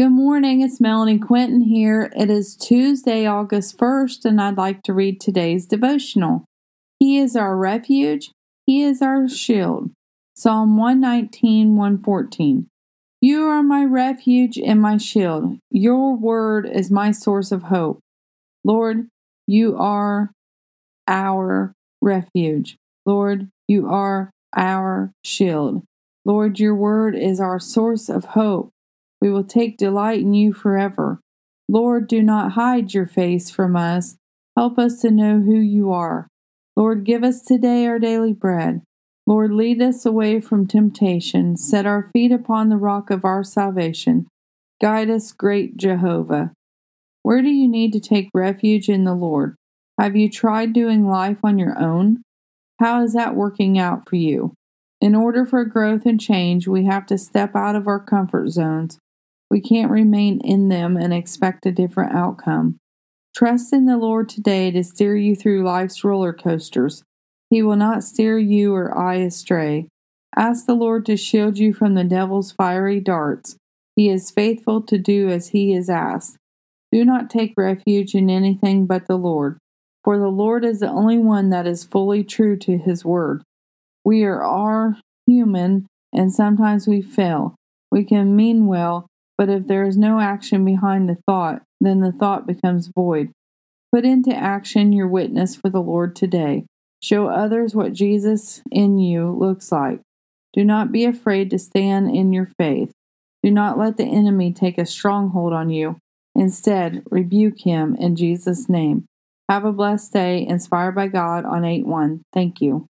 Good morning, it's Melanie Quinton here. It is Tuesday, August 1st, and I'd like to read today's devotional. He is our refuge, He is our shield. Psalm 119, 114. You are my refuge and my shield. Your word is my source of hope. Lord, you are our refuge. Lord, you are our shield. Lord, your word is our source of hope. We will take delight in you forever. Lord, do not hide your face from us. Help us to know who you are. Lord, give us today our daily bread. Lord, lead us away from temptation. Set our feet upon the rock of our salvation. Guide us, great Jehovah. Where do you need to take refuge in the Lord? Have you tried doing life on your own? How is that working out for you? In order for growth and change, we have to step out of our comfort zones. We can't remain in them and expect a different outcome. Trust in the Lord today to steer you through life's roller coasters. He will not steer you or I astray. Ask the Lord to shield you from the devil's fiery darts. He is faithful to do as he is asked. Do not take refuge in anything but the Lord, for the Lord is the only one that is fully true to his word. We are all human, and sometimes we fail. We can mean well, but if there is no action behind the thought, then the thought becomes void. Put into action your witness for the Lord today. Show others what Jesus in you looks like. Do not be afraid to stand in your faith. Do not let the enemy take a stronghold on you. Instead, rebuke him in Jesus' name. Have a blessed day, inspired by God on 8 1. Thank you.